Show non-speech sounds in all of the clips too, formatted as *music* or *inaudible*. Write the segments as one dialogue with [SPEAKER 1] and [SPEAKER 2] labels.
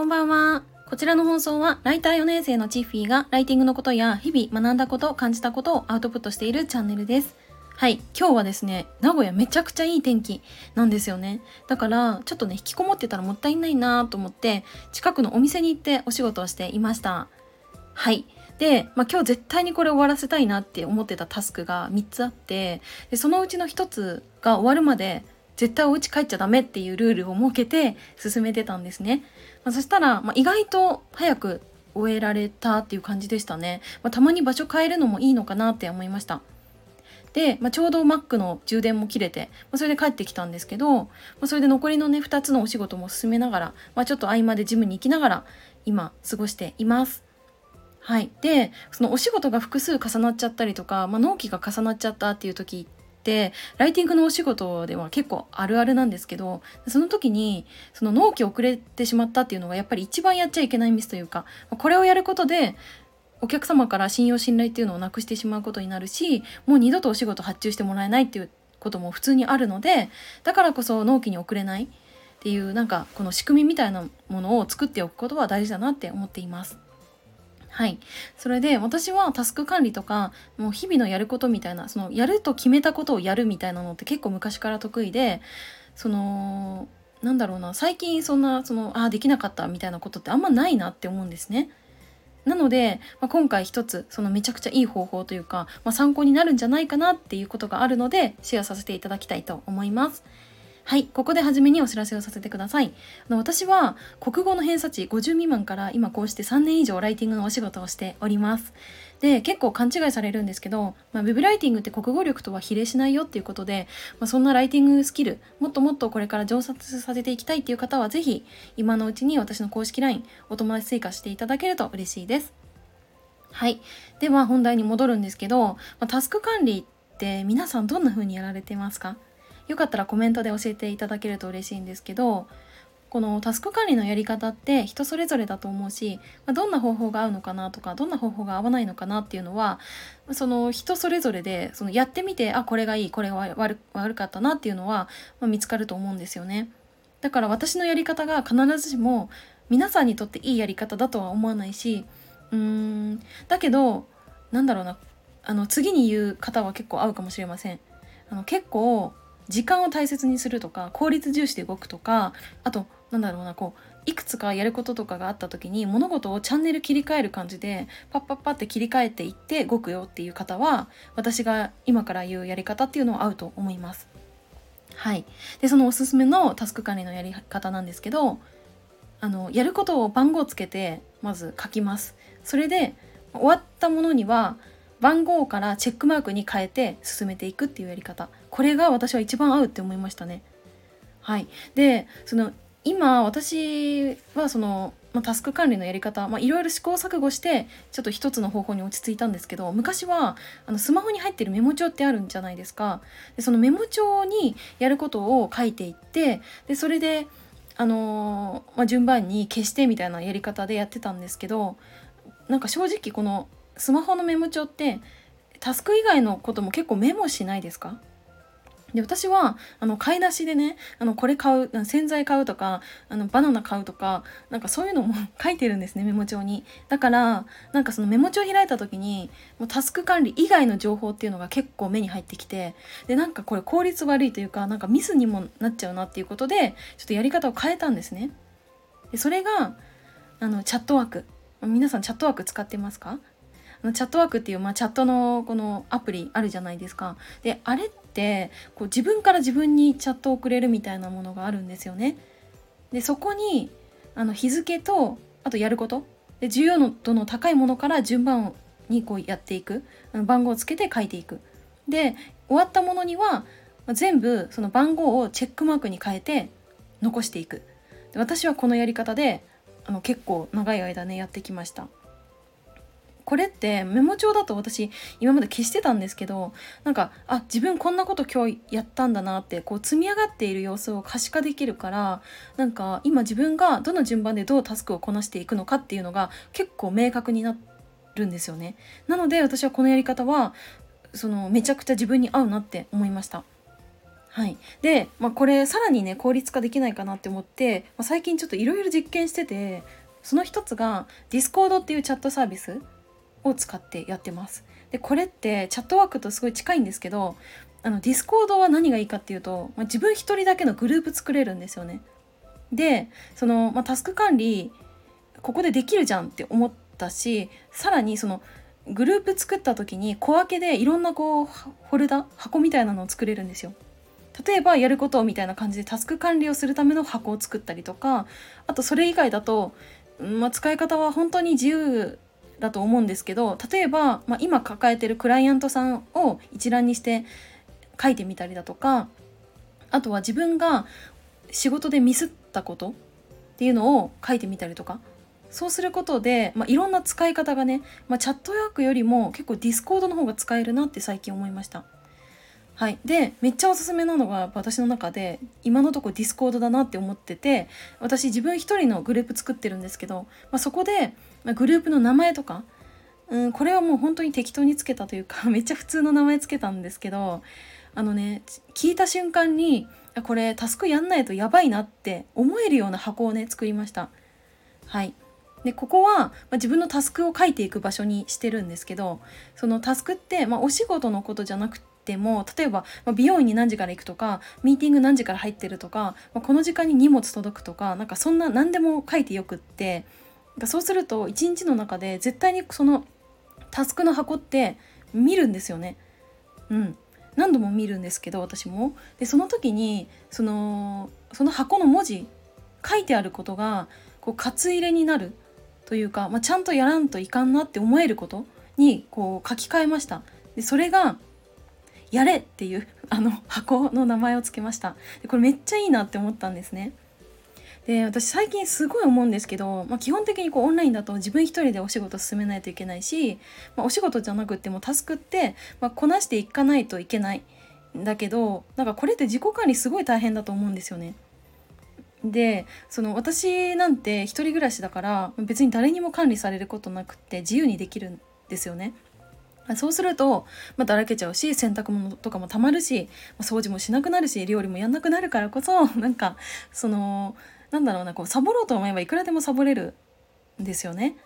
[SPEAKER 1] こんばんは。こちらの放送は、ライター4年生のチッフィーが、ライティングのことや、日々学んだこと、感じたことをアウトプットしているチャンネルです。はい、今日はですね、名古屋めちゃくちゃいい天気なんですよね。だから、ちょっとね、引きこもってたらもったいないなと思って、近くのお店に行ってお仕事をしていました。はい。で、まあ、今日絶対にこれ終わらせたいなって思ってたタスクが3つあってでそのうちの1つが終わるまで絶対お家帰っちゃダメっていうルールを設けて進めてたんですね。まあ、そしたら、まあ、意外と早く終えられたっていう感じでしたね。まあ、たまに場所変えるのもいいのかなって思いました。で、まあ、ちょうど Mac の充電も切れて、まあ、それで帰ってきたんですけど、まあ、それで残りのね2つのお仕事も進めながら、ま、ちょっと合間でジムに行きながら今過ごしています。はい、でそのお仕事が複数重なっちゃったりとか、ま、納期が重なっちゃったっていう時ってライティングのお仕事では結構あるあるなんですけどその時にその納期遅れてしまったっていうのがやっぱり一番やっちゃいけないミスというかこれをやることでお客様から信用信頼っていうのをなくしてしまうことになるしもう二度とお仕事発注してもらえないっていうことも普通にあるのでだからこそ納期に遅れないっていうなんかこの仕組みみたいなものを作っておくことは大事だなって思っています。はい。それで私はタスク管理とか、もう日々のやることみたいな、そのやると決めたことをやるみたいなのって結構昔から得意で、その、なんだろうな、最近そんな、その、ああ、できなかったみたいなことってあんまないなって思うんですね。なので、まあ、今回一つそのめちゃくちゃいい方法というか、まあ、参考になるんじゃないかなっていうことがあるのでシェアさせていただきたいと思います。はい、ここで初めにお知らせをさせてください。あの私は国語の偏差値50未満から今こうして3年以上ライティングのお仕事をしております。で、結構勘違いされるんですけど、まあ、ウェブライティングって国語力とは比例しないよっていうことで、まあ、そんなライティングスキル、もっともっとこれから上達させていきたいっていう方は、是非今のうちに私の公式 LINE お友達追加していただけると嬉しいです。はい。では本題に戻るんですけど、まあ、タスク管理って皆さんどんな風にやられてますか？よかったらコメントで教えていただけると嬉しいんですけどこのタスク管理のやり方って人それぞれだと思うし、まどんな方法が合うのかなとかどんな方法が合わないのかなっていうのはその人それぞれでそのやってみてあこれがいいこれが悪かったなっていうのは、ま、見つかると思うんですよね。だから私のやり方が必ずしも皆さんにとっていいやり方だとは思わないしうーんだけどなんだろうなあの次に言う方は結構合うかもしれません。あの結構時間を大切にするとか効率重視で動くとかあとなんだろうなこういくつかやることとかがあった時に物事をチャンネル切り替える感じでパッパッパって切り替えていって動くよっていう方は私が今から言うやり方っていうのは合うと思います。はい、でそのおすすめのタスク管理のやり方なんですけどあのやることを番号つけてまず書きます。それで終わったものには番号からチェックマークに変えて進めていくっていうやり方これが私は一番合うって思いましたね。はい、でその今私はその、まあ、タスク管理のやり方いろいろ試行錯誤してちょっと一つの方法に落ち着いたんですけど昔はあのスマホに入ってるメモ帳ってあるんじゃないですか。でそのメモ帳にやることを書いていってでそれであのー、まあ、順番に消してみたいなやり方でやってたんですけどなんか正直このスマホのメモ帳ってタスク以外のことも結構メモしないですか？で私はあの買い出しでねあのこれ買う洗剤買うとかあのバナナ買うとかなんかそういうのも *laughs* 書いてるんですねメモ帳に。だからなんかそのメモ帳開いた時にもうタスク管理以外の情報っていうのが結構目に入ってきてでなんかこれ効率悪いというかなんかミスにもなっちゃうなっていうことでちょっとやり方を変えたんですね。でそれがあのチャットワーク。皆さんチャットワーク使ってますか？チャットワークっていう、まあ、チャットのこのアプリあるじゃないですか。であれっってこう自分から自分にチャットをくれるみたいなものがあるんですよね。でそこにあの日付とあとやることで重要度の高いものから順番にこうやっていく番号をつけて書いていく。で終わったものには全部その番号をチェックマークに変えて残していく。で私はこのやり方であの結構長い間ねやってきました。これってメモ帳だと私今まで消してたんですけどなんかあ自分こんなこと今日やったんだなってこう積み上がっている様子を可視化できるからなんか今自分がどの順番でどうタスクをこなしていくのかっていうのが結構明確になるんですよね。なので私はこのやり方はそのめちゃくちゃ自分に合うなって思いました。はい、で、まあ、これさらにね効率化できないかなって思って、まあ、最近ちょっといろいろ実験しててその一つが Discord っていうチャットサービスを使ってやってます。でこれって Chatwork とすごい近いんですけどあの Discord は何がいいかっていうと、まあ、自分一人だけのグループ作れるんですよね。でその、まあ、タスク管理ここでできるじゃんって思ったしさらにそのグループ作った時に小分けでいろんなこうフォルダ箱みたいなのを作れるんですよ。例えばやることみたいな感じでタスク管理をするための箱を作ったりとかあとそれ以外だと、まあ、使い方は本当に自由だと思うんですけど例えば、まあ、今抱えてるクライアントさんを一覧にして書いてみたりだとかあとは自分が仕事でミスったことっていうのを書いてみたりとかそうすることで、まあ、いろんな使い方がね、まあ、 Chatwork よりも結構 Discord の方が使えるなって最近思いました。はい、でめっちゃおすすめなのが私の中で今のとこ Discord だなって思ってて私自分一人のグループ作ってるんですけど、まあ、そこで、まグループの名前とか、うん、これはもう本当に適当につけたというか *laughs* めっちゃ普通の名前つけたんですけどあのね聞いた瞬間にこれタスクやんないとやばいなって思えるような箱をね作りました。はいでここは、まあ、自分のタスクを書いていく場所にしてるんですけどそのタスクって、まあ、お仕事のことじゃなくても例えば、ま、美容院に何時から行くとかミーティング何時から入ってるとか、ま、この時間に荷物届くとかなんかそんな何でも書いてよくってそうすると一日の中で絶対にそのタスクの箱って見るんですよね。うん、何度も見るんですけど私も。でその時にそのその箱の文字書いてあることがこう活入れになるというか、まあ、ちゃんとやらんといかんなって思えることにこう書き換えました。でそれが「やれ!」っていうあの箱の名前を付けました。でこれめっちゃいいなって思ったんですね。で私最近すごい思うんですけど、まあ、基本的にこうオンラインだと自分一人でお仕事進めないといけないし、まあ、お仕事じゃなくてもタスクって、まあ、こなしていかないといけないんだけどなんかこれって自己管理すごい大変だと思うんですよね。でその私なんて一人暮らしだから別に誰にも管理されることなくって自由にできるんですよね。そうすると、まあ、だらけちゃうし洗濯物とかもたまるし、まあ、掃除もしなくなるし料理もやんなくなるからこそなんかそのなんだろうなこうサボろうと思えばいくらでもサボれるんですよね。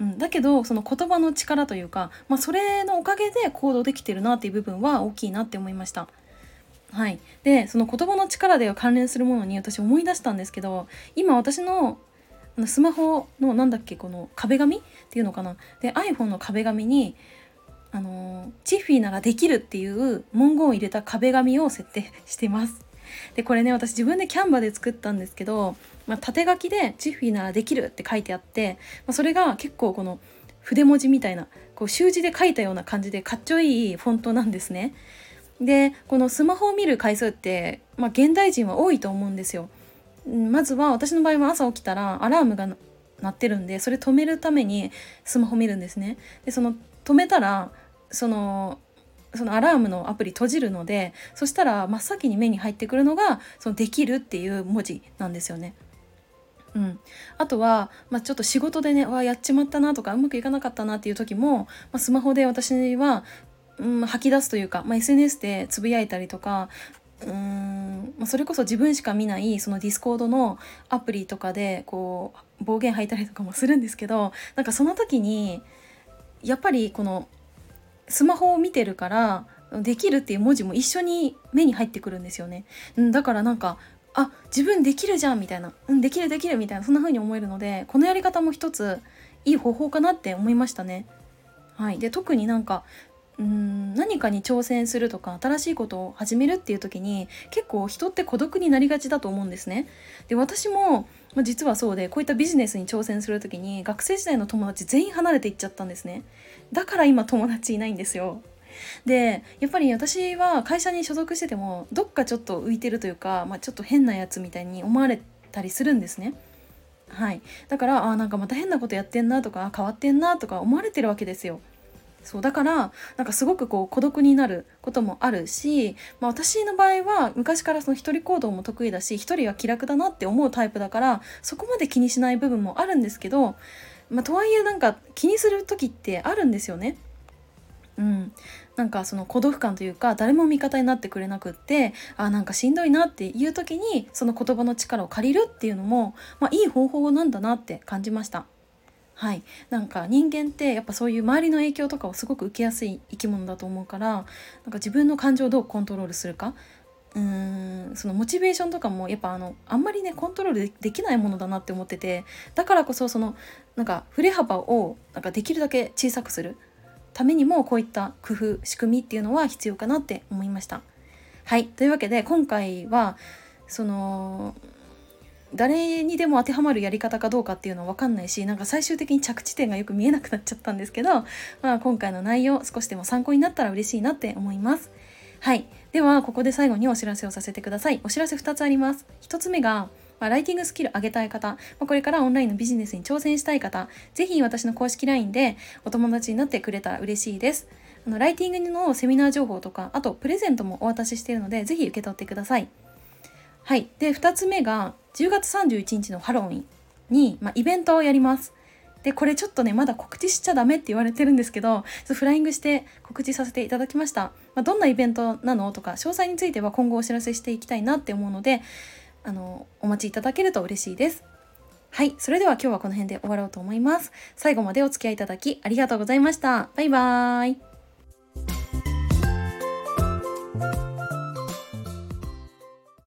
[SPEAKER 1] うん、だけどその言葉の力というか、まあ、それのおかげで行動できてるなっていう部分は大きいなって思いました。はい、でその言葉の力で関連するものに私思い出したんですけど今私のスマホのなんだっけこの壁紙っていうのかなで iPhone の壁紙にあのチッフィーならできるっていう文言を入れた壁紙を設定してます。でこれね私自分でキャンバで作ったんですけど、まあ、縦書きで「チッフィーならできる」って書いてあって、まあ、それが結構この筆文字みたいなこう習字で書いたような感じでかっちょいいフォントなんですね。でこのスマホを見る回数って、まあ、現代人は多いと思うんですよ。まずは私の場合は朝起きたらアラームが鳴ってるんでそれ止めるためにスマホ見るんですね。でその止めたらそのそのアラームのアプリ閉じるのでそしたら真っ先に目に入ってくるのが「そのできる」っていう文字なんですよね。うん、あとは、まあ、ちょっと仕事でねわやっちまったなとかうまくいかなかったなっていう時も、まあ、スマホで私は、うん、吐き出すというか、まあ、SNS でつぶやいたりとかうーん、まあ、それこそ自分しか見ないその Discord のアプリとかでこう暴言吐いたりとかもするんですけどなんかその時にやっぱりこのスマホを見てるからできるっていう文字も一緒に目に入ってくるんですよね。だからなんかあ自分できるじゃんみたいな、うん、できるできるみたいな。そんな風に思えるのでこのやり方も一ついい方法かなって思いましたね。はい、で特になんかうん何かに挑戦するとか新しいことを始めるっていう時に結構人って孤独になりがちだと思うんですね。で私もまあ、実はそうでこういったビジネスに挑戦する時に学生時代の友達全員離れていっちゃったんですね。だから今友達いないんですよ。でやっぱり私は会社に所属しててもどっかちょっと浮いてるというか、まあ、ちょっと変なやつみたいに思われたりするんですねはい、だからあなんかまた変なことやってんなとか変わってんなとか思われてるわけですよ。そうだからなんかすごくこう孤独になることもあるし、まあ、私の場合は昔からその一人行動も得意だし一人は気楽だなって思うタイプだからそこまで気にしない部分もあるんですけど、まあ、とはいえなんか気にする時ってあるんですよね。うん、なんかその孤独感というか誰も味方になってくれなくってあなんかしんどいなっていう時にその言葉の力を借りるっていうのも、まあ、いい方法なんだなって感じました。はい、なんか人間ってやっぱそういう周りの影響とかをすごく受けやすい生き物だと思うからなんか自分の感情をどうコントロールするか。うーんそのモチベーションとかもやっぱあのあんまりねコントロールできないものだなって思っててだからこそそのなんか振れ幅をなんかできるだけ小さくする。ためにもこういった工夫仕組みっていうのは必要かなって思いました。はいというわけで今回はその誰にでも当てはまるやり方かどうかっていうのは分かんないしなんか最終的に着地点がよく見えなくなっちゃったんですけど、まあ、今回の内容少しでも参考になったら嬉しいなって思います。はい。では、ここで最後にお知らせをさせてください。お知らせ2つあります。1つ目が、まあ、ライティングスキル上げたい方、まあ、これからオンラインのビジネスに挑戦したい方、ぜひ私の公式 LINE でお友達になってくれたら嬉しいです。あのライティングのセミナー情報とか、あとプレゼントもお渡ししているので、ぜひ受け取ってください。はい。で、2つ目が、10月31日のハロウィンに、まあ、イベントをやります。で、これちょっとね、まだ告知しちゃダメって言われてるんですけど、フライングして告知させていただきました。まあ、どんなイベントなのとか、詳細については今後お知らせしていきたいなって思うので、あの、お待ちいただけると嬉しいです。はい。それでは今日はこの辺で終わろうと思います。最後までお付き合いいただきありがとうございました。バイバーイ。